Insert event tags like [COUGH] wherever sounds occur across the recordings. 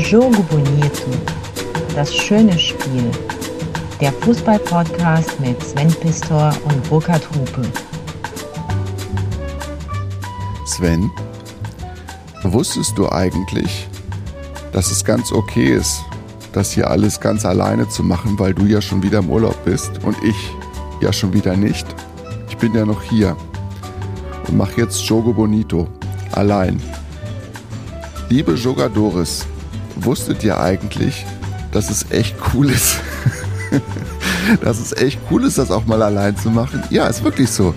Jogo Bonito, das schöne Spiel. Der Fußball-Podcast mit Sven Pistor und Burkhard Hupe. Sven, wusstest du eigentlich, dass es ganz okay ist, das hier alles ganz alleine zu machen, weil du ja schon wieder im Urlaub bist und ich ja schon wieder nicht? Ich bin ja noch hier und mache jetzt Jogo Bonito allein. Liebe Jogadores, wusstet ihr eigentlich, dass es echt cool ist? [LAUGHS] dass es echt cool ist, das auch mal allein zu machen? Ja, ist wirklich so.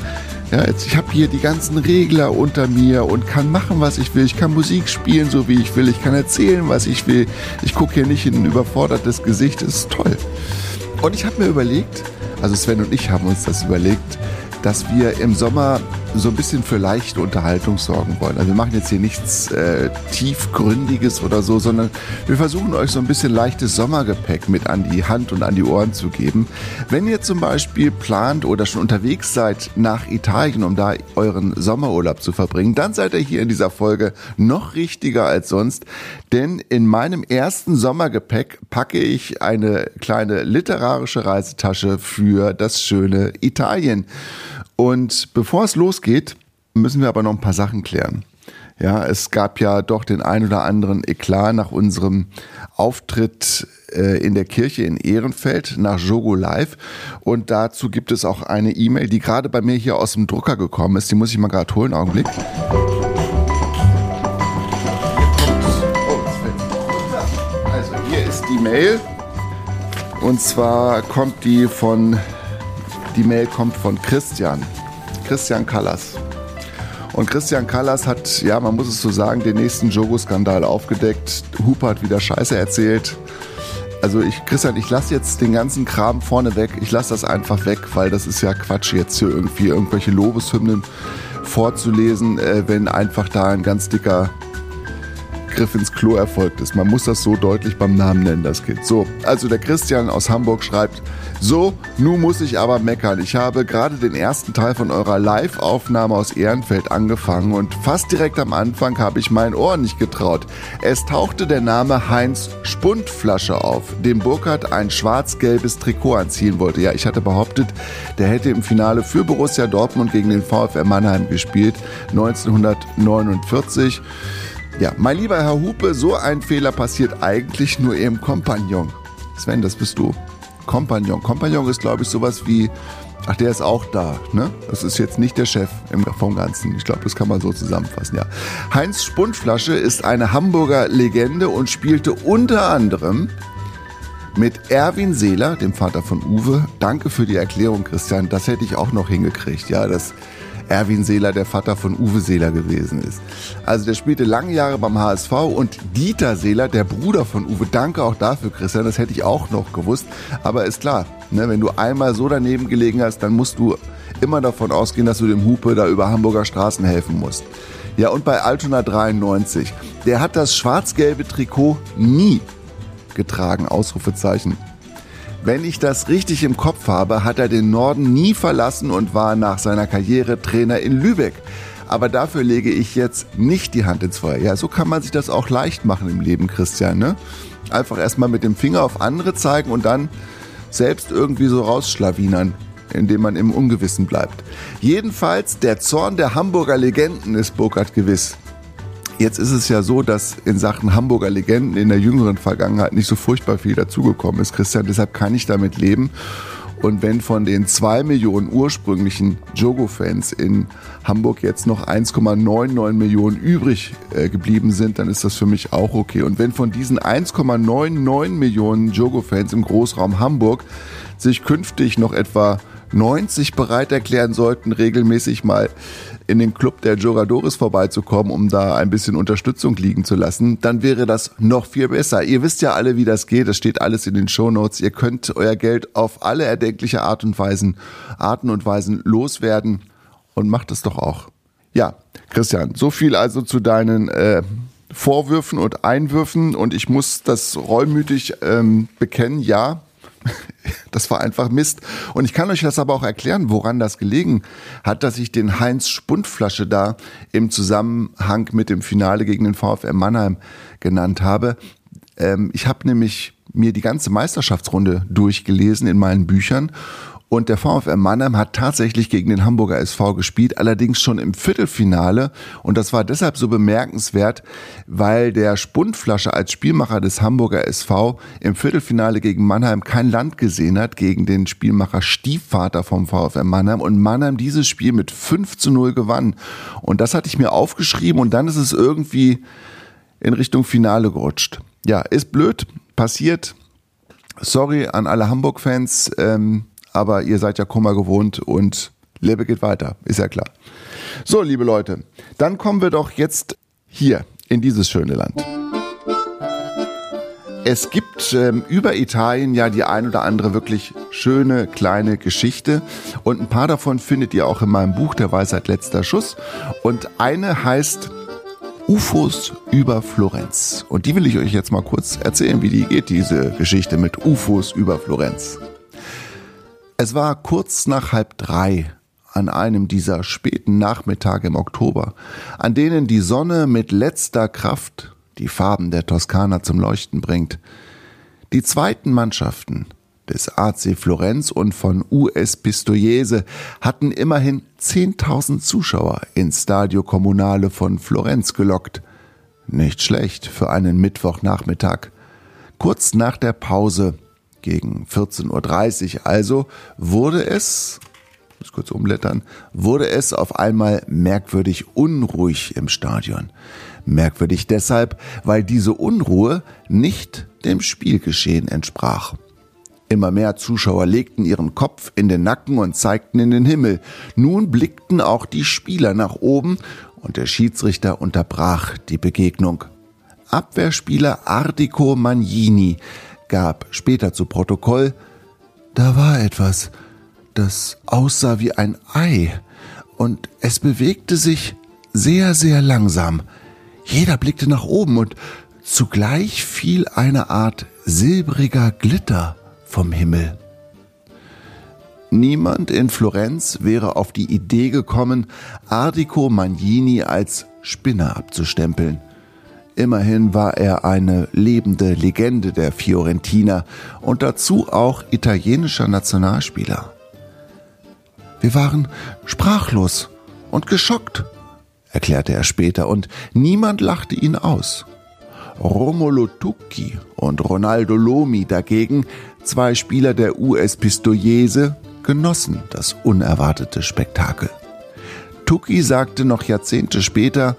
Ja, jetzt, ich habe hier die ganzen Regler unter mir und kann machen, was ich will. Ich kann Musik spielen, so wie ich will. Ich kann erzählen, was ich will. Ich gucke hier nicht in ein überfordertes Gesicht. Das ist toll. Und ich habe mir überlegt, also Sven und ich haben uns das überlegt, dass wir im Sommer so ein bisschen für leichte Unterhaltung sorgen wollen. Also wir machen jetzt hier nichts äh, tiefgründiges oder so, sondern wir versuchen euch so ein bisschen leichtes Sommergepäck mit an die Hand und an die Ohren zu geben. Wenn ihr zum Beispiel plant oder schon unterwegs seid nach Italien, um da euren Sommerurlaub zu verbringen, dann seid ihr hier in dieser Folge noch richtiger als sonst, denn in meinem ersten Sommergepäck packe ich eine kleine literarische Reisetasche für das schöne Italien. Und bevor es losgeht, müssen wir aber noch ein paar Sachen klären. Ja, es gab ja doch den ein oder anderen Eklat nach unserem Auftritt äh, in der Kirche in Ehrenfeld nach Jogo Live. Und dazu gibt es auch eine E-Mail, die gerade bei mir hier aus dem Drucker gekommen ist. Die muss ich mal gerade holen, Augenblick. Also hier ist die Mail. Und zwar kommt die von die Mail kommt von Christian. Christian Callas. Und Christian Callas hat, ja, man muss es so sagen, den nächsten Jogo-Skandal aufgedeckt. Hat wieder Scheiße erzählt. Also ich, Christian, ich lasse jetzt den ganzen Kram vorne weg. Ich lasse das einfach weg, weil das ist ja Quatsch, jetzt hier irgendwie irgendwelche Lobeshymnen vorzulesen, äh, wenn einfach da ein ganz dicker Griff ins Klo erfolgt ist. Man muss das so deutlich beim Namen nennen, das Kind. So, also der Christian aus Hamburg schreibt, so, nun muss ich aber meckern. Ich habe gerade den ersten Teil von eurer Live-Aufnahme aus Ehrenfeld angefangen und fast direkt am Anfang habe ich meinen Ohren nicht getraut. Es tauchte der Name Heinz Spundflasche auf, dem Burkhardt ein schwarz-gelbes Trikot anziehen wollte. Ja, ich hatte behauptet, der hätte im Finale für Borussia Dortmund gegen den VfR Mannheim gespielt, 1949. Ja, mein lieber Herr Hupe, so ein Fehler passiert eigentlich nur Ihrem Kompagnon. Sven, das bist du. Kompagnon. Kompagnon ist, glaube ich, sowas wie, ach, der ist auch da, ne? Das ist jetzt nicht der Chef vom Ganzen. Ich glaube, das kann man so zusammenfassen, ja. Heinz Spundflasche ist eine Hamburger Legende und spielte unter anderem mit Erwin Seeler, dem Vater von Uwe. Danke für die Erklärung, Christian. Das hätte ich auch noch hingekriegt, ja. Das Erwin Seeler der Vater von Uwe Seeler gewesen ist. Also der spielte lange Jahre beim HSV und Dieter Seeler, der Bruder von Uwe, danke auch dafür, Christian, das hätte ich auch noch gewusst. Aber ist klar, ne, wenn du einmal so daneben gelegen hast, dann musst du immer davon ausgehen, dass du dem Hupe da über Hamburger Straßen helfen musst. Ja, und bei Altona 93, der hat das schwarz-gelbe Trikot nie getragen, Ausrufezeichen. Wenn ich das richtig im Kopf habe, hat er den Norden nie verlassen und war nach seiner Karriere Trainer in Lübeck. Aber dafür lege ich jetzt nicht die Hand ins Feuer. Ja, so kann man sich das auch leicht machen im Leben, Christian. Ne? Einfach erstmal mit dem Finger auf andere zeigen und dann selbst irgendwie so rausschlawinern, indem man im Ungewissen bleibt. Jedenfalls, der Zorn der Hamburger Legenden ist Burkhardt gewiss. Jetzt ist es ja so, dass in Sachen Hamburger Legenden in der jüngeren Vergangenheit nicht so furchtbar viel dazugekommen ist, Christian. Deshalb kann ich damit leben. Und wenn von den zwei Millionen ursprünglichen Jogo-Fans in Hamburg jetzt noch 1,99 Millionen übrig äh, geblieben sind, dann ist das für mich auch okay. Und wenn von diesen 1,99 Millionen Jogo-Fans im Großraum Hamburg sich künftig noch etwa 90 bereit erklären sollten, regelmäßig mal in den Club der Jogadores vorbeizukommen, um da ein bisschen Unterstützung liegen zu lassen, dann wäre das noch viel besser. Ihr wisst ja alle, wie das geht. Das steht alles in den Show Notes. Ihr könnt euer Geld auf alle erdenkliche Art und Weisen, Arten und Weisen loswerden und macht es doch auch. Ja, Christian, so viel also zu deinen äh, Vorwürfen und Einwürfen und ich muss das reumütig ähm, bekennen, ja, [LAUGHS] das war einfach Mist. Und ich kann euch das aber auch erklären, woran das gelegen hat, dass ich den Heinz Spundflasche da im Zusammenhang mit dem Finale gegen den VfR Mannheim genannt habe. Ähm, ich habe nämlich mir die ganze Meisterschaftsrunde durchgelesen in meinen Büchern und der VfR Mannheim hat tatsächlich gegen den Hamburger SV gespielt, allerdings schon im Viertelfinale. Und das war deshalb so bemerkenswert, weil der Spundflasche als Spielmacher des Hamburger SV im Viertelfinale gegen Mannheim kein Land gesehen hat, gegen den Spielmacher Stiefvater vom VfR Mannheim. Und Mannheim dieses Spiel mit 5 zu 0 gewann. Und das hatte ich mir aufgeschrieben und dann ist es irgendwie in Richtung Finale gerutscht. Ja, ist blöd, passiert. Sorry an alle Hamburg-Fans. Ähm, aber ihr seid ja Kummer gewohnt und Lebe geht weiter, ist ja klar. So, liebe Leute, dann kommen wir doch jetzt hier in dieses schöne Land. Es gibt ähm, über Italien ja die ein oder andere wirklich schöne kleine Geschichte und ein paar davon findet ihr auch in meinem Buch Der Weisheit letzter Schuss und eine heißt UFOs über Florenz und die will ich euch jetzt mal kurz erzählen, wie die geht, diese Geschichte mit UFOs über Florenz. Es war kurz nach halb drei an einem dieser späten Nachmittage im Oktober, an denen die Sonne mit letzter Kraft die Farben der Toskana zum Leuchten bringt. Die zweiten Mannschaften des AC Florenz und von US Pistoiese hatten immerhin 10.000 Zuschauer ins Stadio Comunale von Florenz gelockt. Nicht schlecht für einen Mittwochnachmittag. Kurz nach der Pause gegen 14.30 Uhr also wurde es, muss kurz umblättern, wurde es auf einmal merkwürdig unruhig im Stadion. Merkwürdig deshalb, weil diese Unruhe nicht dem Spielgeschehen entsprach. Immer mehr Zuschauer legten ihren Kopf in den Nacken und zeigten in den Himmel. Nun blickten auch die Spieler nach oben und der Schiedsrichter unterbrach die Begegnung. Abwehrspieler Ardico Magnini gab später zu Protokoll, da war etwas, das aussah wie ein Ei, und es bewegte sich sehr, sehr langsam. Jeder blickte nach oben, und zugleich fiel eine Art silbriger Glitter vom Himmel. Niemand in Florenz wäre auf die Idee gekommen, Ardico Magnini als Spinner abzustempeln. Immerhin war er eine lebende Legende der Fiorentina und dazu auch italienischer Nationalspieler. Wir waren sprachlos und geschockt, erklärte er später, und niemand lachte ihn aus. Romolo Tucchi und Ronaldo Lomi dagegen, zwei Spieler der US Pistoiese, genossen das unerwartete Spektakel. Tucchi sagte noch Jahrzehnte später,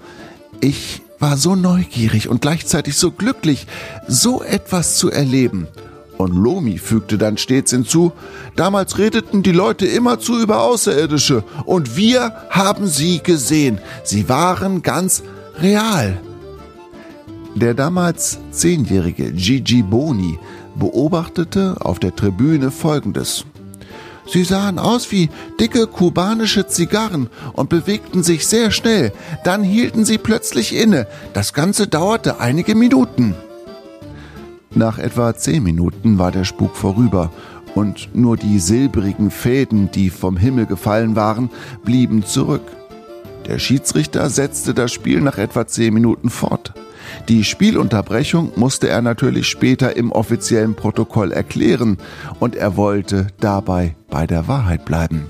ich war so neugierig und gleichzeitig so glücklich, so etwas zu erleben. Und Lomi fügte dann stets hinzu, damals redeten die Leute immerzu über Außerirdische und wir haben sie gesehen. Sie waren ganz real. Der damals zehnjährige Gigi Boni beobachtete auf der Tribüne Folgendes. Sie sahen aus wie dicke kubanische Zigarren und bewegten sich sehr schnell. Dann hielten sie plötzlich inne. Das Ganze dauerte einige Minuten. Nach etwa zehn Minuten war der Spuk vorüber und nur die silbrigen Fäden, die vom Himmel gefallen waren, blieben zurück. Der Schiedsrichter setzte das Spiel nach etwa zehn Minuten fort. Die Spielunterbrechung musste er natürlich später im offiziellen Protokoll erklären und er wollte dabei bei der Wahrheit bleiben.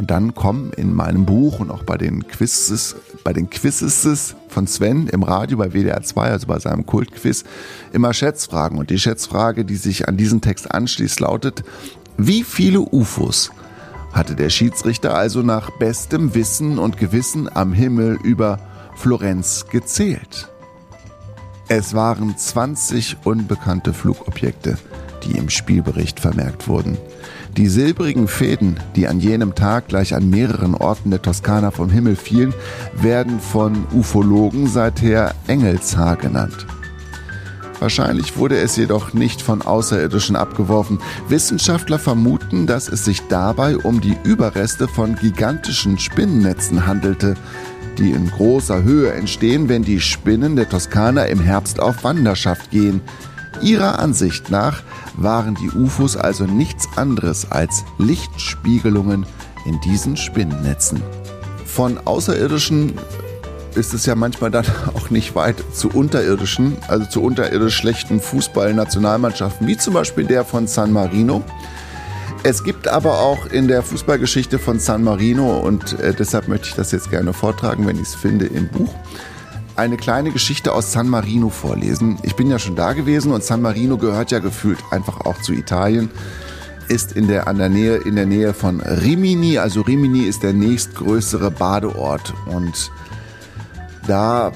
Und dann kommen in meinem Buch und auch bei den Quizzes, bei den Quizzes von Sven im Radio bei WDR 2, also bei seinem Kultquiz, immer Schätzfragen. Und die Schätzfrage, die sich an diesen Text anschließt, lautet, wie viele UFOs hatte der Schiedsrichter also nach bestem Wissen und Gewissen am Himmel über Florenz gezählt? Es waren 20 unbekannte Flugobjekte, die im Spielbericht vermerkt wurden. Die silbrigen Fäden, die an jenem Tag gleich an mehreren Orten der Toskana vom Himmel fielen, werden von Ufologen seither Engelshaar genannt. Wahrscheinlich wurde es jedoch nicht von Außerirdischen abgeworfen. Wissenschaftler vermuten, dass es sich dabei um die Überreste von gigantischen Spinnennetzen handelte, die in großer Höhe entstehen, wenn die Spinnen der Toskana im Herbst auf Wanderschaft gehen. Ihrer Ansicht nach waren die UFOs also nichts anderes als Lichtspiegelungen in diesen Spinnennetzen. Von Außerirdischen ist es ja manchmal dann [LAUGHS] auch nicht weit zu unterirdischen, also zu unterirdisch schlechten Fußballnationalmannschaften, wie zum Beispiel der von San Marino. Es gibt aber auch in der Fußballgeschichte von San Marino, und äh, deshalb möchte ich das jetzt gerne vortragen, wenn ich es finde, im Buch, eine kleine Geschichte aus San Marino vorlesen. Ich bin ja schon da gewesen und San Marino gehört ja gefühlt einfach auch zu Italien ist in der, an der Nähe, in der Nähe von Rimini. Also Rimini ist der nächstgrößere Badeort. Und da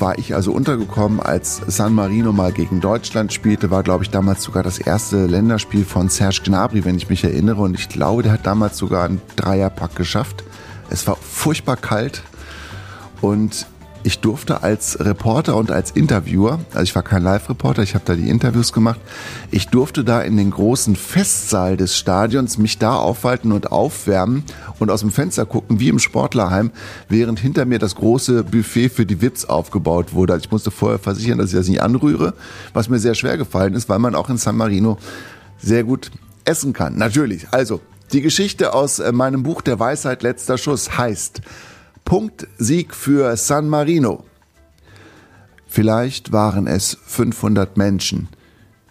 war ich also untergekommen, als San Marino mal gegen Deutschland spielte, war glaube ich damals sogar das erste Länderspiel von Serge Gnabry, wenn ich mich erinnere. Und ich glaube, der hat damals sogar einen Dreierpack geschafft. Es war furchtbar kalt und ich durfte als Reporter und als Interviewer, also ich war kein Live-Reporter, ich habe da die Interviews gemacht, ich durfte da in den großen Festsaal des Stadions mich da aufhalten und aufwärmen und aus dem Fenster gucken, wie im Sportlerheim, während hinter mir das große Buffet für die Wips aufgebaut wurde. Also ich musste vorher versichern, dass ich das nicht anrühre, was mir sehr schwer gefallen ist, weil man auch in San Marino sehr gut essen kann. Natürlich. Also, die Geschichte aus äh, meinem Buch Der Weisheit letzter Schuss heißt, Punktsieg für San Marino. Vielleicht waren es 500 Menschen,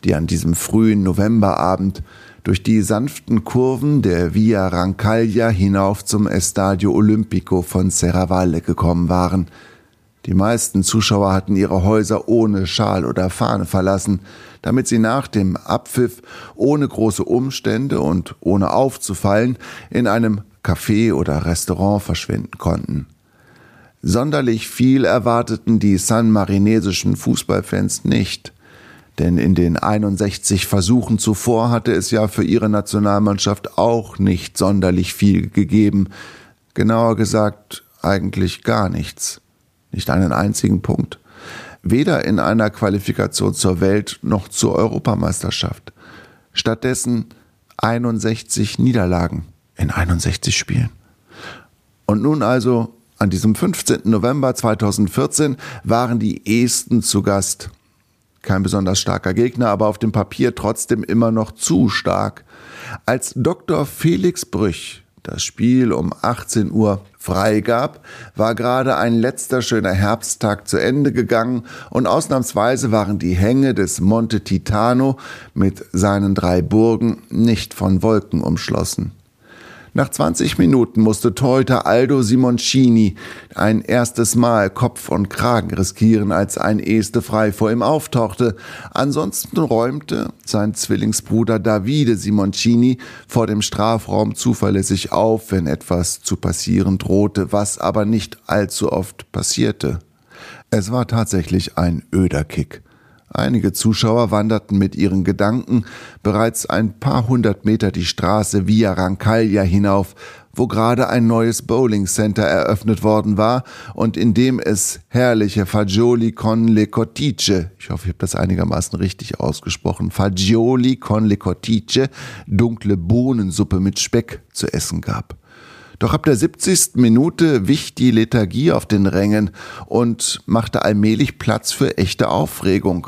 die an diesem frühen Novemberabend durch die sanften Kurven der Via Rancaglia hinauf zum Estadio Olimpico von Serravalle gekommen waren. Die meisten Zuschauer hatten ihre Häuser ohne Schal oder Fahne verlassen, damit sie nach dem Abpfiff ohne große Umstände und ohne aufzufallen in einem Café oder Restaurant verschwinden konnten. Sonderlich viel erwarteten die sanmarinesischen Fußballfans nicht, denn in den 61 Versuchen zuvor hatte es ja für ihre Nationalmannschaft auch nicht sonderlich viel gegeben, genauer gesagt eigentlich gar nichts, nicht einen einzigen Punkt, weder in einer Qualifikation zur Welt noch zur Europameisterschaft. Stattdessen 61 Niederlagen in 61 Spielen. Und nun also, an diesem 15. November 2014, waren die Esten zu Gast. Kein besonders starker Gegner, aber auf dem Papier trotzdem immer noch zu stark. Als Dr. Felix Brüch das Spiel um 18 Uhr freigab, war gerade ein letzter schöner Herbsttag zu Ende gegangen und ausnahmsweise waren die Hänge des Monte Titano mit seinen drei Burgen nicht von Wolken umschlossen. Nach 20 Minuten musste Torhüter Aldo Simoncini ein erstes Mal Kopf und Kragen riskieren, als ein Este frei vor ihm auftauchte. Ansonsten räumte sein Zwillingsbruder Davide Simoncini vor dem Strafraum zuverlässig auf, wenn etwas zu passieren drohte, was aber nicht allzu oft passierte. Es war tatsächlich ein öder Kick. Einige Zuschauer wanderten mit ihren Gedanken bereits ein paar hundert Meter die Straße via Rancaglia hinauf, wo gerade ein neues Bowling Center eröffnet worden war und in dem es herrliche Fagioli con le Cottice, ich hoffe, ich habe das einigermaßen richtig ausgesprochen, Fagioli con le Cottice, dunkle Bohnensuppe mit Speck zu essen gab. Doch ab der 70. Minute wich die Lethargie auf den Rängen und machte allmählich Platz für echte Aufregung.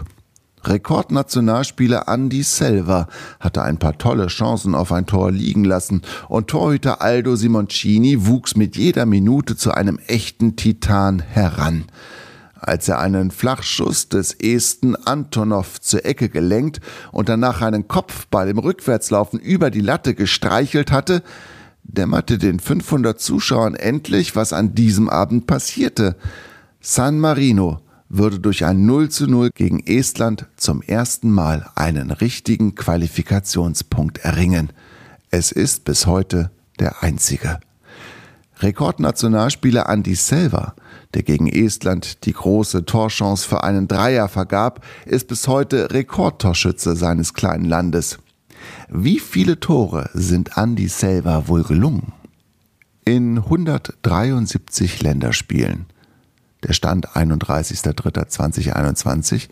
Rekordnationalspieler Andy Selva hatte ein paar tolle Chancen auf ein Tor liegen lassen und Torhüter Aldo Simoncini wuchs mit jeder Minute zu einem echten Titan heran. Als er einen Flachschuss des Esten Antonov zur Ecke gelenkt und danach einen Kopfball im Rückwärtslaufen über die Latte gestreichelt hatte, dämmerte den 500 Zuschauern endlich, was an diesem Abend passierte. San Marino würde durch ein 0 zu 0 gegen Estland zum ersten Mal einen richtigen Qualifikationspunkt erringen. Es ist bis heute der einzige. Rekordnationalspieler Andy Selva, der gegen Estland die große Torchance für einen Dreier vergab, ist bis heute Rekordtorschütze seines kleinen Landes. Wie viele Tore sind Andy Selva wohl gelungen? In 173 Länderspielen der Stand 31.03.2021,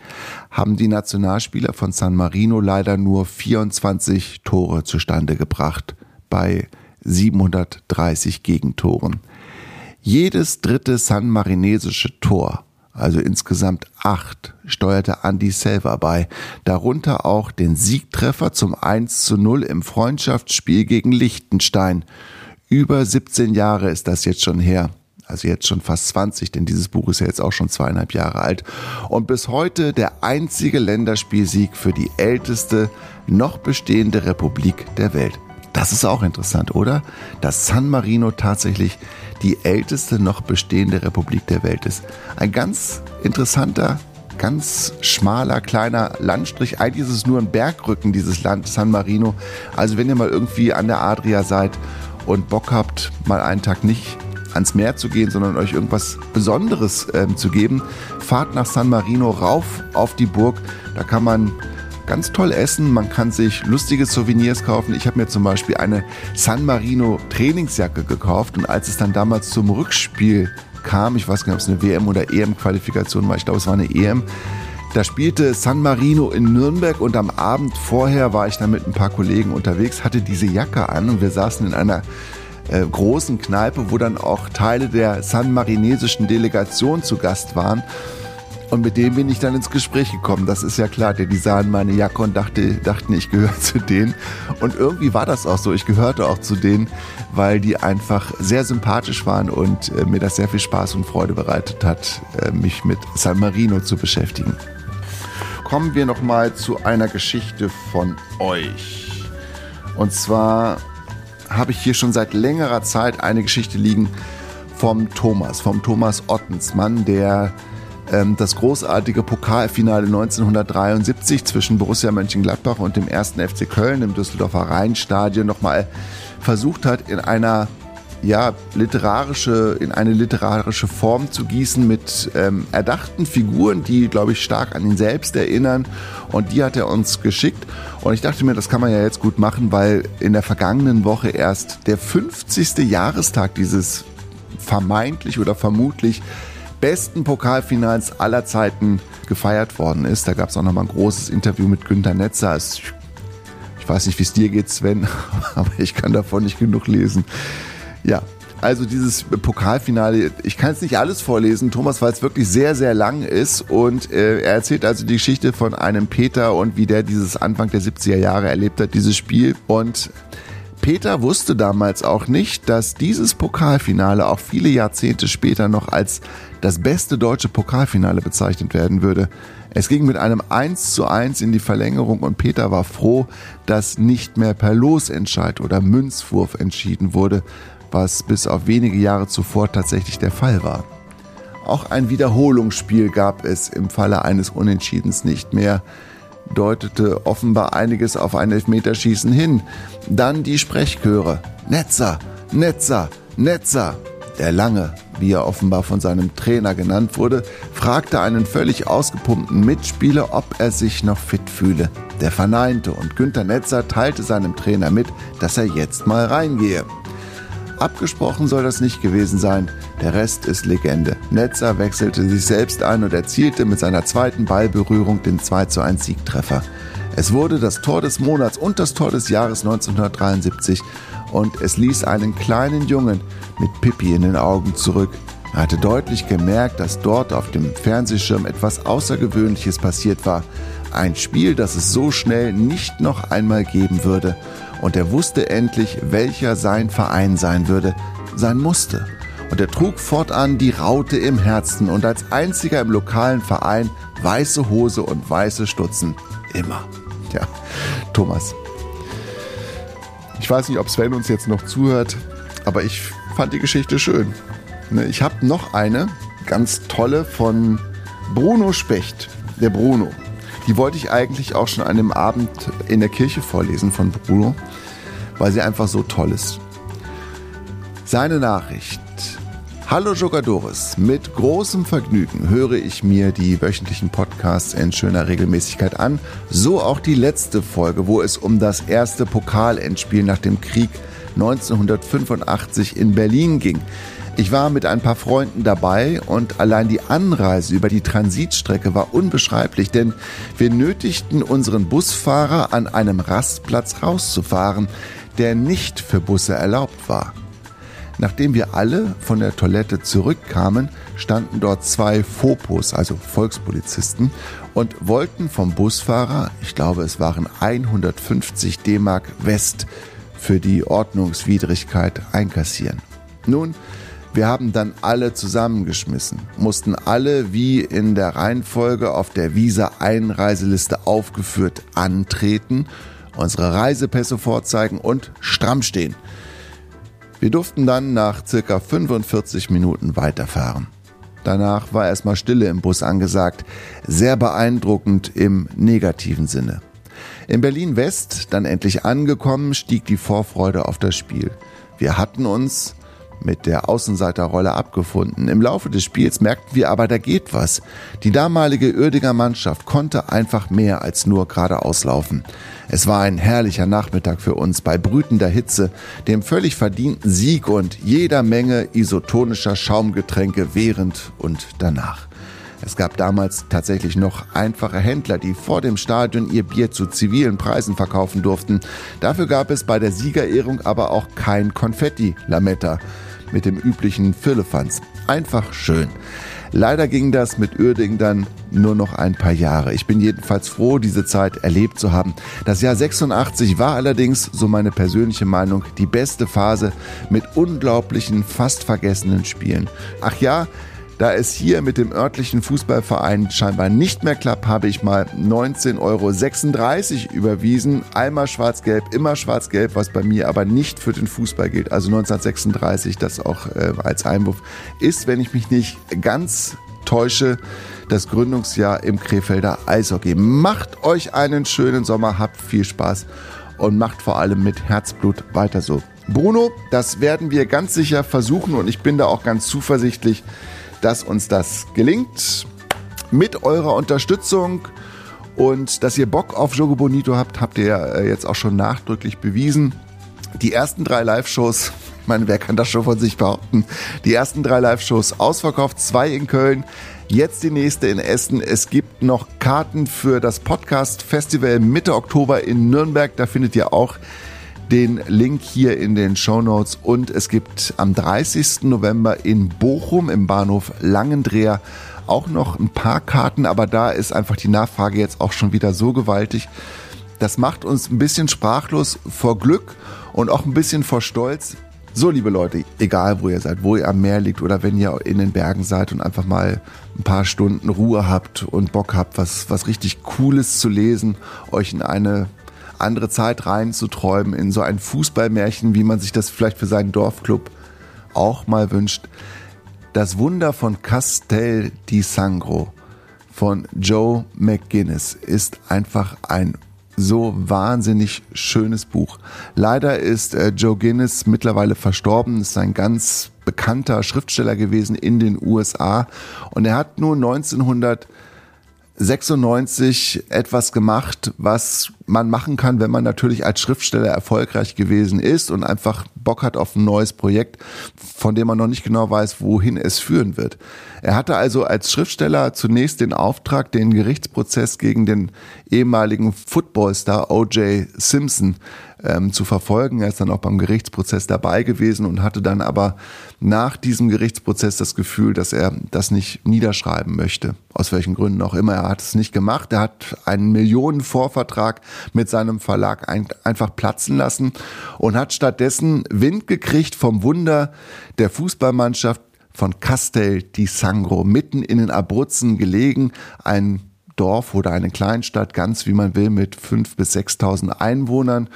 haben die Nationalspieler von San Marino leider nur 24 Tore zustande gebracht bei 730 Gegentoren. Jedes dritte sanmarinesische Tor, also insgesamt acht, steuerte Andy Selva bei, darunter auch den Siegtreffer zum 1 zu 0 im Freundschaftsspiel gegen Liechtenstein. Über 17 Jahre ist das jetzt schon her also jetzt schon fast 20, denn dieses Buch ist ja jetzt auch schon zweieinhalb Jahre alt. Und bis heute der einzige Länderspielsieg für die älteste noch bestehende Republik der Welt. Das ist auch interessant, oder? Dass San Marino tatsächlich die älteste noch bestehende Republik der Welt ist. Ein ganz interessanter, ganz schmaler, kleiner Landstrich. Eigentlich ist es nur ein Bergrücken, dieses Land San Marino. Also wenn ihr mal irgendwie an der Adria seid und Bock habt, mal einen Tag nicht ans Meer zu gehen, sondern euch irgendwas Besonderes ähm, zu geben, fahrt nach San Marino rauf auf die Burg. Da kann man ganz toll essen. Man kann sich lustige Souvenirs kaufen. Ich habe mir zum Beispiel eine San Marino Trainingsjacke gekauft und als es dann damals zum Rückspiel kam, ich weiß gar nicht, ob es eine WM oder EM-Qualifikation war, ich glaube, es war eine EM, da spielte San Marino in Nürnberg und am Abend vorher war ich dann mit ein paar Kollegen unterwegs, hatte diese Jacke an und wir saßen in einer äh, großen Kneipe, wo dann auch Teile der San Marinesischen Delegation zu Gast waren. Und mit dem bin ich dann ins Gespräch gekommen. Das ist ja klar, denn die sahen meine Jacke und dachte, dachten, ich gehöre [LAUGHS] zu denen. Und irgendwie war das auch so. Ich gehörte auch zu denen, weil die einfach sehr sympathisch waren und äh, mir das sehr viel Spaß und Freude bereitet hat, äh, mich mit San Marino zu beschäftigen kommen wir noch mal zu einer Geschichte von euch. Und zwar habe ich hier schon seit längerer Zeit eine Geschichte liegen vom Thomas, vom Thomas Ottensmann, der ähm, das großartige Pokalfinale 1973 zwischen Borussia Mönchengladbach und dem ersten FC Köln im Düsseldorfer Rheinstadion nochmal versucht hat, in einer ja, literarische, in eine literarische Form zu gießen mit ähm, erdachten Figuren, die, glaube ich, stark an ihn selbst erinnern. Und die hat er uns geschickt. Und ich dachte mir, das kann man ja jetzt gut machen, weil in der vergangenen Woche erst der 50. Jahrestag dieses vermeintlich oder vermutlich besten Pokalfinals aller Zeiten gefeiert worden ist. Da gab es auch nochmal ein großes Interview mit Günter Netzer. Ich weiß nicht, wie es dir geht, Sven, [LAUGHS] aber ich kann davon nicht genug lesen. Ja, also dieses Pokalfinale, ich kann jetzt nicht alles vorlesen, Thomas, weil es wirklich sehr, sehr lang ist. Und äh, er erzählt also die Geschichte von einem Peter und wie der dieses Anfang der 70er Jahre erlebt hat, dieses Spiel. Und Peter wusste damals auch nicht, dass dieses Pokalfinale auch viele Jahrzehnte später noch als das beste deutsche Pokalfinale bezeichnet werden würde. Es ging mit einem 1 zu 1 in die Verlängerung und Peter war froh, dass nicht mehr per Losentscheid oder Münzwurf entschieden wurde, was bis auf wenige Jahre zuvor tatsächlich der Fall war. Auch ein Wiederholungsspiel gab es im Falle eines Unentschiedens nicht mehr, deutete offenbar einiges auf ein Elfmeterschießen hin. Dann die Sprechchöre. Netzer, Netzer, Netzer. Der Lange, wie er offenbar von seinem Trainer genannt wurde, fragte einen völlig ausgepumpten Mitspieler, ob er sich noch fit fühle. Der verneinte und Günter Netzer teilte seinem Trainer mit, dass er jetzt mal reingehe. Abgesprochen soll das nicht gewesen sein. Der Rest ist Legende. Netzer wechselte sich selbst ein und erzielte mit seiner zweiten Ballberührung den 2 zu 1 Siegtreffer. Es wurde das Tor des Monats und das Tor des Jahres 1973 und es ließ einen kleinen Jungen mit Pippi in den Augen zurück. Er hatte deutlich gemerkt, dass dort auf dem Fernsehschirm etwas Außergewöhnliches passiert war. Ein Spiel, das es so schnell nicht noch einmal geben würde und er wusste endlich, welcher sein Verein sein würde, sein musste. Und er trug fortan die Raute im Herzen und als einziger im lokalen Verein weiße Hose und weiße Stutzen. Immer. Ja, Thomas. Ich weiß nicht, ob Sven uns jetzt noch zuhört, aber ich fand die Geschichte schön. Ne, ich habe noch eine ganz tolle von Bruno Specht. Der Bruno. Die wollte ich eigentlich auch schon an dem Abend in der Kirche vorlesen von Bruno weil sie einfach so toll ist. Seine Nachricht. Hallo Jogadores, mit großem Vergnügen höre ich mir die wöchentlichen Podcasts in schöner Regelmäßigkeit an, so auch die letzte Folge, wo es um das erste Pokalendspiel nach dem Krieg 1985 in Berlin ging. Ich war mit ein paar Freunden dabei und allein die Anreise über die Transitstrecke war unbeschreiblich, denn wir nötigten unseren Busfahrer an einem Rastplatz rauszufahren der nicht für Busse erlaubt war. Nachdem wir alle von der Toilette zurückkamen, standen dort zwei Fopos, also Volkspolizisten, und wollten vom Busfahrer, ich glaube es waren 150 D-Mark West, für die Ordnungswidrigkeit einkassieren. Nun, Wir haben dann alle zusammengeschmissen, mussten alle wie in der Reihenfolge auf der Visa-Einreiseliste aufgeführt antreten, unsere Reisepässe vorzeigen und stramm stehen. Wir durften dann nach circa 45 Minuten weiterfahren. Danach war erstmal Stille im Bus angesagt, sehr beeindruckend im negativen Sinne. In Berlin West, dann endlich angekommen, stieg die Vorfreude auf das Spiel. Wir hatten uns mit der Außenseiterrolle abgefunden. Im Laufe des Spiels merkten wir aber, da geht was. Die damalige Uerdiger Mannschaft konnte einfach mehr als nur geradeaus laufen. Es war ein herrlicher Nachmittag für uns bei brütender Hitze, dem völlig verdienten Sieg und jeder Menge isotonischer Schaumgetränke während und danach. Es gab damals tatsächlich noch einfache Händler, die vor dem Stadion ihr Bier zu zivilen Preisen verkaufen durften. Dafür gab es bei der Siegerehrung aber auch kein Konfetti-Lametta mit dem üblichen Firlefanz. Einfach schön. Leider ging das mit Uerdingen dann nur noch ein paar Jahre. Ich bin jedenfalls froh, diese Zeit erlebt zu haben. Das Jahr 86 war allerdings, so meine persönliche Meinung, die beste Phase mit unglaublichen, fast vergessenen Spielen. Ach ja, da es hier mit dem örtlichen Fußballverein scheinbar nicht mehr klappt, habe ich mal 19,36 Euro überwiesen. Einmal schwarz-gelb, immer schwarz-gelb, was bei mir aber nicht für den Fußball gilt. Also 1936, das auch äh, als Einwurf ist, wenn ich mich nicht ganz täusche, das Gründungsjahr im Krefelder Eishockey. Macht euch einen schönen Sommer, habt viel Spaß und macht vor allem mit Herzblut weiter so. Bruno, das werden wir ganz sicher versuchen und ich bin da auch ganz zuversichtlich, dass uns das gelingt. Mit eurer Unterstützung und dass ihr Bock auf Jogo Bonito habt, habt ihr äh, jetzt auch schon nachdrücklich bewiesen. Die ersten drei Live-Shows, ich meine, wer kann das schon von sich behaupten? Die ersten drei Live-Shows ausverkauft, zwei in Köln, jetzt die nächste in Essen. Es gibt noch Karten für das Podcast-Festival Mitte Oktober in Nürnberg. Da findet ihr auch den Link hier in den Show Notes und es gibt am 30. November in Bochum im Bahnhof Langendreher auch noch ein paar Karten, aber da ist einfach die Nachfrage jetzt auch schon wieder so gewaltig. Das macht uns ein bisschen sprachlos vor Glück und auch ein bisschen vor Stolz. So, liebe Leute, egal wo ihr seid, wo ihr am Meer liegt oder wenn ihr in den Bergen seid und einfach mal ein paar Stunden Ruhe habt und Bock habt, was, was richtig Cooles zu lesen, euch in eine andere Zeit reinzuträumen, in so ein Fußballmärchen, wie man sich das vielleicht für seinen Dorfclub auch mal wünscht. Das Wunder von Castel di Sangro von Joe McGuinness ist einfach ein so wahnsinnig schönes Buch. Leider ist äh, Joe Guinness mittlerweile verstorben, ist ein ganz bekannter Schriftsteller gewesen in den USA und er hat nur 1900 96 etwas gemacht, was man machen kann, wenn man natürlich als Schriftsteller erfolgreich gewesen ist und einfach Bock hat auf ein neues Projekt, von dem man noch nicht genau weiß, wohin es führen wird. Er hatte also als Schriftsteller zunächst den Auftrag, den Gerichtsprozess gegen den ehemaligen Footballstar O.J. Simpson ähm, zu verfolgen. Er ist dann auch beim Gerichtsprozess dabei gewesen und hatte dann aber nach diesem Gerichtsprozess das Gefühl, dass er das nicht niederschreiben möchte. Aus welchen Gründen auch immer. Er hat es nicht gemacht. Er hat einen Millionenvorvertrag mit seinem Verlag ein, einfach platzen lassen und hat stattdessen Wind gekriegt vom Wunder der Fußballmannschaft von Castel di Sangro, mitten in den Abruzzen gelegen, ein Dorf oder eine Kleinstadt, ganz wie man will, mit fünf bis sechstausend Einwohnern.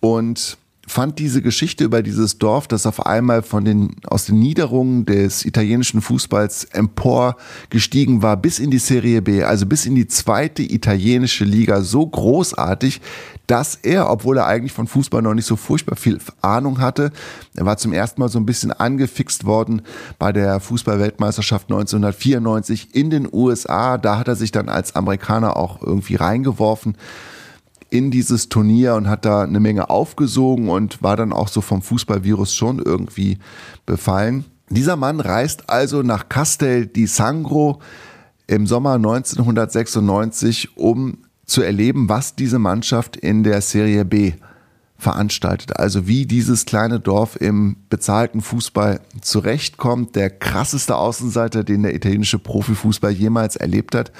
Und fand diese Geschichte über dieses Dorf, das auf einmal von den, aus den Niederungen des italienischen Fußballs empor gestiegen war bis in die Serie B, also bis in die zweite italienische Liga, so großartig, dass er, obwohl er eigentlich von Fußball noch nicht so furchtbar viel Ahnung hatte, er war zum ersten Mal so ein bisschen angefixt worden bei der Fußballweltmeisterschaft 1994 in den USA. Da hat er sich dann als Amerikaner auch irgendwie reingeworfen in dieses Turnier und hat da eine Menge aufgesogen und war dann auch so vom Fußballvirus schon irgendwie befallen. Dieser Mann reist also nach Castel di Sangro im Sommer 1996, um zu erleben, was diese Mannschaft in der Serie B veranstaltet. Also wie dieses kleine Dorf im bezahlten Fußball zurechtkommt. Der krasseste Außenseiter, den der italienische Profifußball jemals erlebt hat.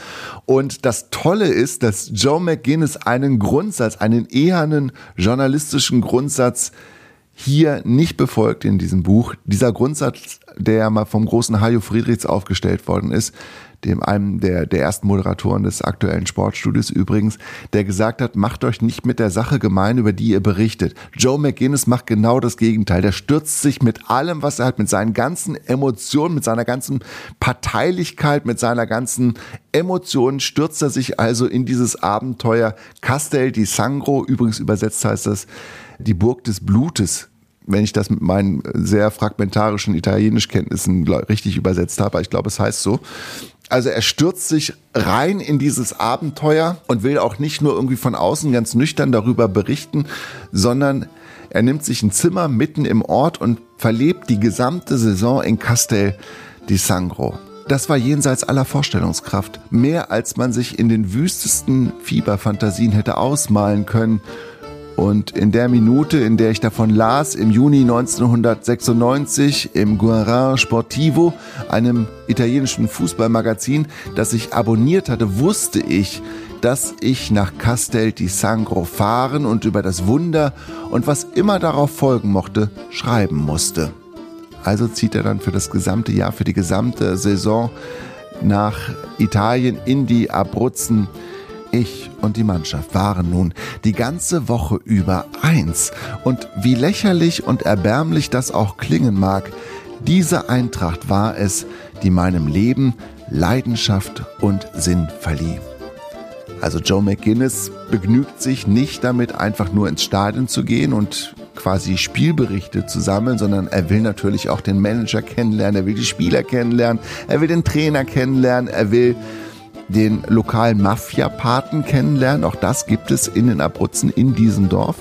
Und das Tolle ist, dass Joe McGuinness einen Grundsatz, einen ehernen journalistischen Grundsatz hier nicht befolgt in diesem Buch. Dieser Grundsatz, der mal vom großen Hajo Friedrichs aufgestellt worden ist, dem einem der, der ersten Moderatoren des aktuellen Sportstudios übrigens, der gesagt hat, macht euch nicht mit der Sache gemein, über die ihr berichtet. Joe McGuinness macht genau das Gegenteil. Der stürzt sich mit allem, was er hat, mit seinen ganzen Emotionen, mit seiner ganzen Parteilichkeit, mit seiner ganzen Emotionen, stürzt er sich also in dieses Abenteuer Castel di Sangro, übrigens übersetzt heißt das die Burg des Blutes wenn ich das mit meinen sehr fragmentarischen Italienischkenntnissen richtig übersetzt habe, ich glaube, es heißt so. Also er stürzt sich rein in dieses Abenteuer und will auch nicht nur irgendwie von außen ganz nüchtern darüber berichten, sondern er nimmt sich ein Zimmer mitten im Ort und verlebt die gesamte Saison in Castel di Sangro. Das war jenseits aller Vorstellungskraft. Mehr als man sich in den wüstesten Fieberfantasien hätte ausmalen können. Und in der Minute, in der ich davon las, im Juni 1996 im Guarin Sportivo, einem italienischen Fußballmagazin, das ich abonniert hatte, wusste ich, dass ich nach Castel di Sangro fahren und über das Wunder und was immer darauf folgen mochte, schreiben musste. Also zieht er dann für das gesamte Jahr, für die gesamte Saison nach Italien in die Abruzzen ich und die Mannschaft waren nun die ganze Woche über eins. Und wie lächerlich und erbärmlich das auch klingen mag, diese Eintracht war es, die meinem Leben Leidenschaft und Sinn verlieh. Also Joe McGuinness begnügt sich nicht damit, einfach nur ins Stadion zu gehen und quasi Spielberichte zu sammeln, sondern er will natürlich auch den Manager kennenlernen, er will die Spieler kennenlernen, er will den Trainer kennenlernen, er will den lokalen Mafia-Paten kennenlernen. Auch das gibt es in den Abruzzen in diesem Dorf.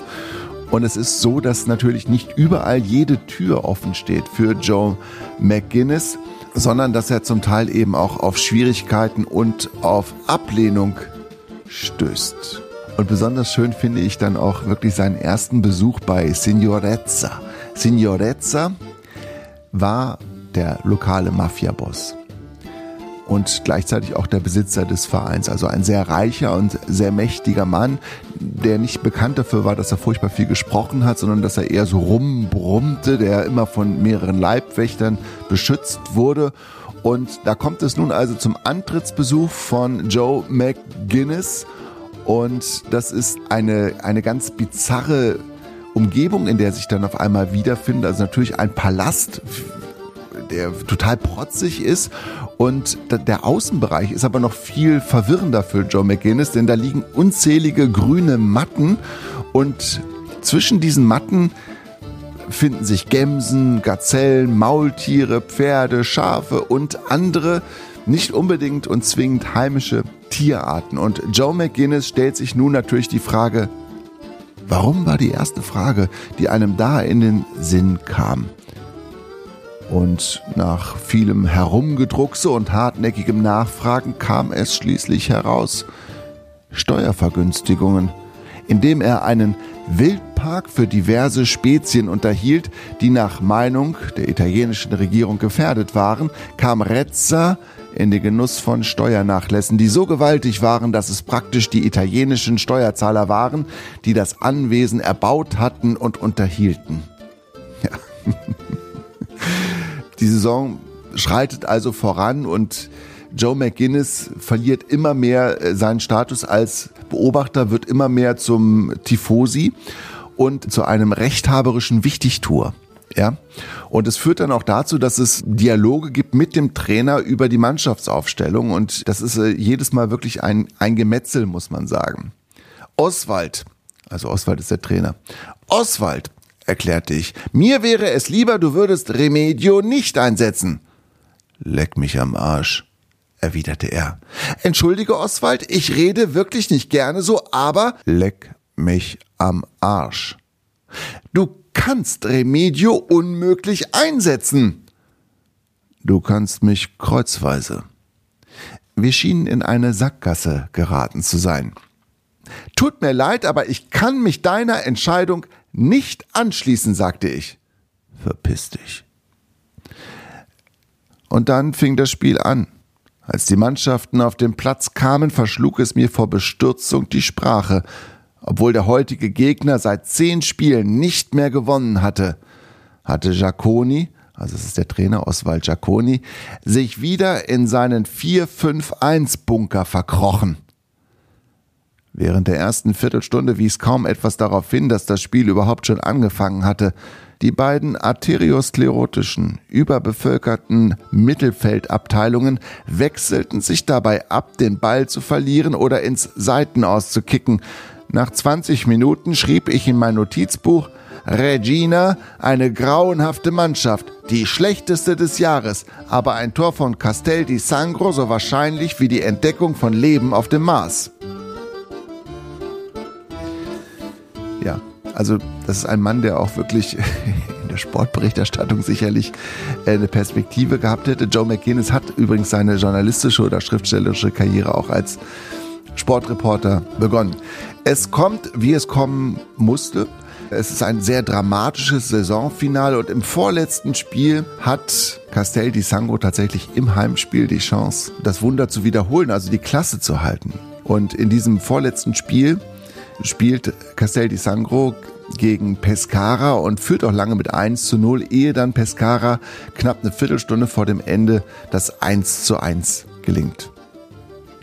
Und es ist so, dass natürlich nicht überall jede Tür offen steht für Joe McGuinness, sondern dass er zum Teil eben auch auf Schwierigkeiten und auf Ablehnung stößt. Und besonders schön finde ich dann auch wirklich seinen ersten Besuch bei Signorezza. Signorezza war der lokale Mafia-Boss und gleichzeitig auch der Besitzer des Vereins. Also ein sehr reicher und sehr mächtiger Mann, der nicht bekannt dafür war, dass er furchtbar viel gesprochen hat, sondern dass er eher so rumbrummte, der immer von mehreren Leibwächtern beschützt wurde. Und da kommt es nun also zum Antrittsbesuch von Joe McGuinness. Und das ist eine, eine ganz bizarre Umgebung, in der sich dann auf einmal wiederfindet. Also natürlich ein Palast, der total protzig ist und der Außenbereich ist aber noch viel verwirrender für Joe McGuinness, denn da liegen unzählige grüne Matten und zwischen diesen Matten finden sich Gämsen, Gazellen, Maultiere, Pferde, Schafe und andere nicht unbedingt und zwingend heimische Tierarten. Und Joe McGuinness stellt sich nun natürlich die Frage, warum war die erste Frage, die einem da in den Sinn kam? Und nach vielem Herumgedruckse und hartnäckigem Nachfragen kam es schließlich heraus. Steuervergünstigungen, indem er einen Wildpark für diverse Spezien unterhielt, die nach Meinung der italienischen Regierung gefährdet waren, kam Rezza in den Genuss von Steuernachlässen, die so gewaltig waren, dass es praktisch die italienischen Steuerzahler waren, die das Anwesen erbaut hatten und unterhielten. Ja. [LAUGHS] Die Saison schreitet also voran und Joe McGuinness verliert immer mehr äh, seinen Status als Beobachter, wird immer mehr zum Tifosi und zu einem rechthaberischen Wichtigtour. Ja. Und es führt dann auch dazu, dass es Dialoge gibt mit dem Trainer über die Mannschaftsaufstellung. Und das ist äh, jedes Mal wirklich ein, ein Gemetzel, muss man sagen. Oswald, also Oswald ist der Trainer. Oswald, erklärte ich. Mir wäre es lieber, du würdest Remedio nicht einsetzen. Leck mich am Arsch, erwiderte er. Entschuldige, Oswald, ich rede wirklich nicht gerne so, aber leck mich am Arsch. Du kannst Remedio unmöglich einsetzen. Du kannst mich kreuzweise. Wir schienen in eine Sackgasse geraten zu sein. Tut mir leid, aber ich kann mich deiner Entscheidung nicht anschließen, sagte ich. Verpiss dich. Und dann fing das Spiel an. Als die Mannschaften auf den Platz kamen, verschlug es mir vor Bestürzung die Sprache. Obwohl der heutige Gegner seit zehn Spielen nicht mehr gewonnen hatte, hatte Giacconi, also es ist der Trainer Oswald Giacconi, sich wieder in seinen 4-5-1-Bunker verkrochen. Während der ersten Viertelstunde wies kaum etwas darauf hin, dass das Spiel überhaupt schon angefangen hatte. Die beiden arteriosklerotischen, überbevölkerten Mittelfeldabteilungen wechselten sich dabei ab, den Ball zu verlieren oder ins Seitenaus zu kicken. Nach 20 Minuten schrieb ich in mein Notizbuch, Regina, eine grauenhafte Mannschaft, die schlechteste des Jahres, aber ein Tor von Castel di Sangro so wahrscheinlich wie die Entdeckung von Leben auf dem Mars. Also das ist ein Mann, der auch wirklich [LAUGHS] in der Sportberichterstattung sicherlich äh, eine Perspektive gehabt hätte. Joe McGuinness hat übrigens seine journalistische oder schriftstellerische Karriere auch als Sportreporter begonnen. Es kommt, wie es kommen musste. Es ist ein sehr dramatisches Saisonfinale und im vorletzten Spiel hat Castel di Sangro tatsächlich im Heimspiel die Chance, das Wunder zu wiederholen, also die Klasse zu halten. Und in diesem vorletzten Spiel spielt Castel di Sangro gegen Pescara und führt auch lange mit 1 zu 0, ehe dann Pescara knapp eine Viertelstunde vor dem Ende das 1 zu 1 gelingt.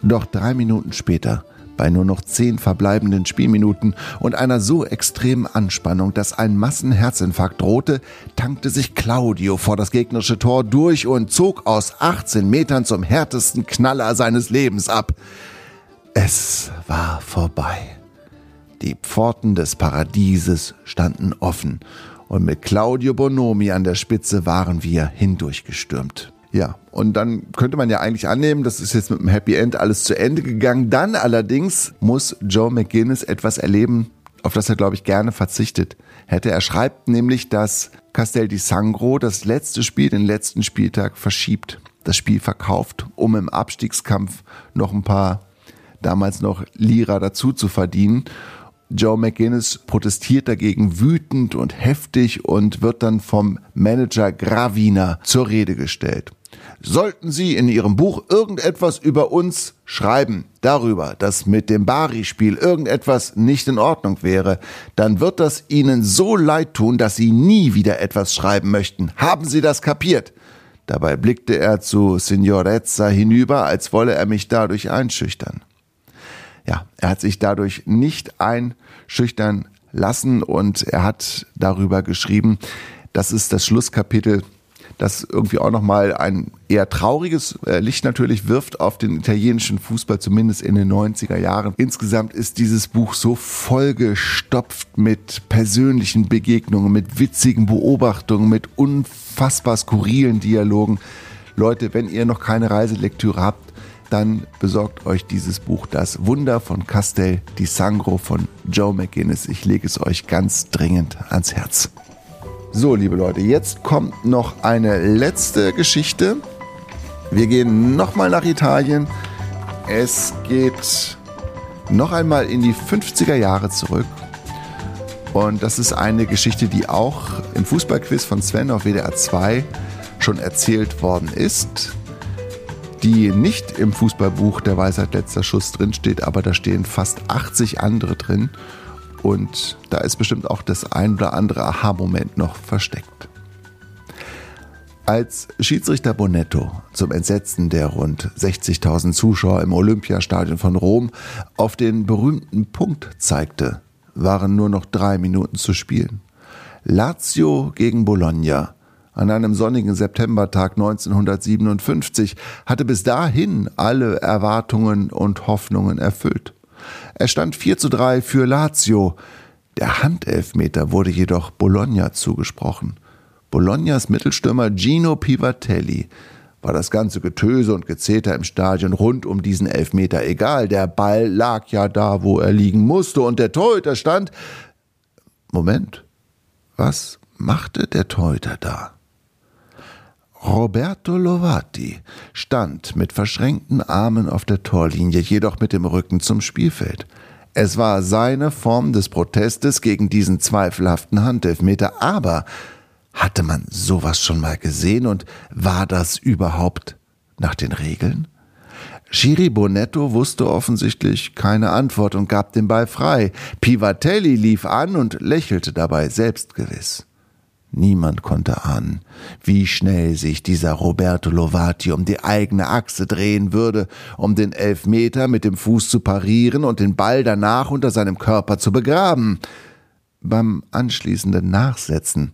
Doch drei Minuten später, bei nur noch zehn verbleibenden Spielminuten und einer so extremen Anspannung, dass ein Massenherzinfarkt drohte, tankte sich Claudio vor das gegnerische Tor durch und zog aus 18 Metern zum härtesten Knaller seines Lebens ab. Es war vorbei. Die Pforten des Paradieses standen offen und mit Claudio Bonomi an der Spitze waren wir hindurchgestürmt. Ja, und dann könnte man ja eigentlich annehmen, das ist jetzt mit einem Happy End alles zu Ende gegangen. Dann allerdings muss Joe McGuinness etwas erleben, auf das er, glaube ich, gerne verzichtet hätte. Er schreibt nämlich, dass Castel di Sangro das letzte Spiel, den letzten Spieltag verschiebt, das Spiel verkauft, um im Abstiegskampf noch ein paar damals noch Lira dazu zu verdienen. Joe McGuinness protestiert dagegen wütend und heftig und wird dann vom Manager Gravina zur Rede gestellt. Sollten Sie in Ihrem Buch irgendetwas über uns schreiben, darüber, dass mit dem Bari-Spiel irgendetwas nicht in Ordnung wäre, dann wird das Ihnen so leid tun, dass Sie nie wieder etwas schreiben möchten. Haben Sie das kapiert? Dabei blickte er zu Signorezza hinüber, als wolle er mich dadurch einschüchtern. Ja, er hat sich dadurch nicht einschüchtern lassen und er hat darüber geschrieben, das ist das Schlusskapitel das irgendwie auch nochmal ein eher trauriges äh, Licht natürlich wirft auf den italienischen Fußball, zumindest in den 90er Jahren. Insgesamt ist dieses Buch so vollgestopft mit persönlichen Begegnungen, mit witzigen Beobachtungen, mit unfassbar skurrilen Dialogen. Leute, wenn ihr noch keine Reiselektüre habt, dann besorgt euch dieses Buch Das Wunder von Castel di Sangro von Joe McGuinness. Ich lege es euch ganz dringend ans Herz. So, liebe Leute, jetzt kommt noch eine letzte Geschichte. Wir gehen nochmal nach Italien. Es geht noch einmal in die 50er Jahre zurück. Und das ist eine Geschichte, die auch im Fußballquiz von Sven auf WDR 2 schon erzählt worden ist. Die nicht im Fußballbuch der Weisheit letzter Schuss drinsteht, aber da stehen fast 80 andere drin. Und da ist bestimmt auch das ein oder andere Aha-Moment noch versteckt. Als Schiedsrichter Bonetto zum Entsetzen der rund 60.000 Zuschauer im Olympiastadion von Rom auf den berühmten Punkt zeigte, waren nur noch drei Minuten zu spielen. Lazio gegen Bologna an einem sonnigen Septembertag 1957 hatte bis dahin alle Erwartungen und Hoffnungen erfüllt. Es stand 4 zu 3 für Lazio. Der Handelfmeter wurde jedoch Bologna zugesprochen. Bolognas Mittelstürmer Gino Pivatelli war das ganze Getöse und Gezeter im Stadion rund um diesen Elfmeter egal. Der Ball lag ja da, wo er liegen musste und der Torhüter stand. Moment, was machte der Torhüter da? Roberto Lovati stand mit verschränkten Armen auf der Torlinie, jedoch mit dem Rücken zum Spielfeld. Es war seine Form des Protestes gegen diesen zweifelhaften Handelfmeter, aber hatte man sowas schon mal gesehen und war das überhaupt nach den Regeln? Schiri Bonetto wusste offensichtlich keine Antwort und gab den Ball frei. Pivatelli lief an und lächelte dabei selbstgewiss. Niemand konnte ahnen, wie schnell sich dieser Roberto Lovati um die eigene Achse drehen würde, um den Elfmeter mit dem Fuß zu parieren und den Ball danach unter seinem Körper zu begraben. Beim anschließenden Nachsetzen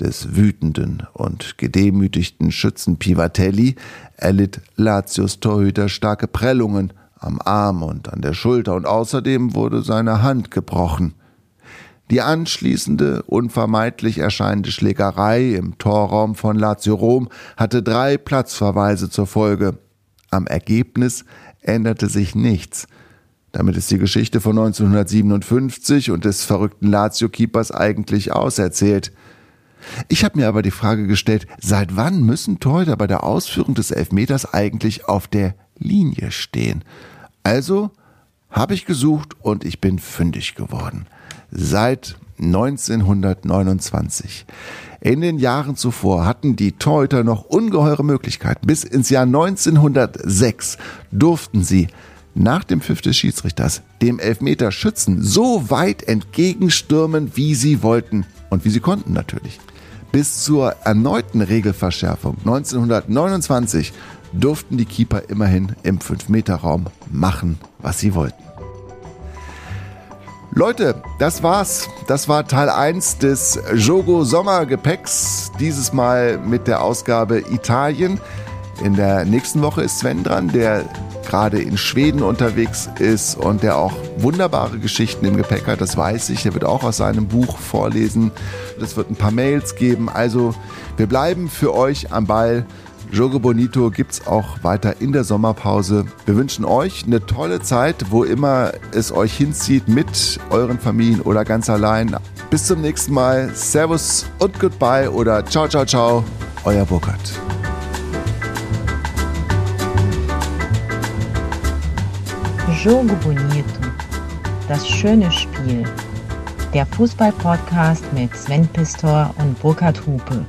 des wütenden und gedemütigten Schützen Pivatelli erlitt Latios Torhüter starke Prellungen am Arm und an der Schulter und außerdem wurde seine Hand gebrochen. Die anschließende, unvermeidlich erscheinende Schlägerei im Torraum von Lazio Rom hatte drei Platzverweise zur Folge. Am Ergebnis änderte sich nichts. Damit ist die Geschichte von 1957 und des verrückten Lazio-Keepers eigentlich auserzählt. Ich habe mir aber die Frage gestellt, seit wann müssen Torhüter bei der Ausführung des Elfmeters eigentlich auf der Linie stehen? Also habe ich gesucht und ich bin fündig geworden seit 1929. In den Jahren zuvor hatten die Torhüter noch ungeheure Möglichkeiten. Bis ins Jahr 1906 durften sie nach dem Pfiff des Schiedsrichters dem Elfmeter schützen, so weit entgegenstürmen, wie sie wollten und wie sie konnten natürlich. Bis zur erneuten Regelverschärfung 1929 durften die Keeper immerhin im 5-Meter-Raum machen, was sie wollten. Leute, das war's. Das war Teil 1 des Jogo Sommergepäcks. Dieses Mal mit der Ausgabe Italien. In der nächsten Woche ist Sven dran, der gerade in Schweden unterwegs ist und der auch wunderbare Geschichten im Gepäck hat, das weiß ich. Er wird auch aus seinem Buch vorlesen. Es wird ein paar Mails geben. Also wir bleiben für euch am Ball. Jogo Bonito gibt's auch weiter in der Sommerpause. Wir wünschen euch eine tolle Zeit, wo immer es euch hinzieht, mit euren Familien oder ganz allein. Bis zum nächsten Mal. Servus und Goodbye oder Ciao, ciao, ciao. Euer Burkhard. Jogo Bonito. Das schöne Spiel. Der Fußball-Podcast mit Sven Pistor und Burkhard Hupe.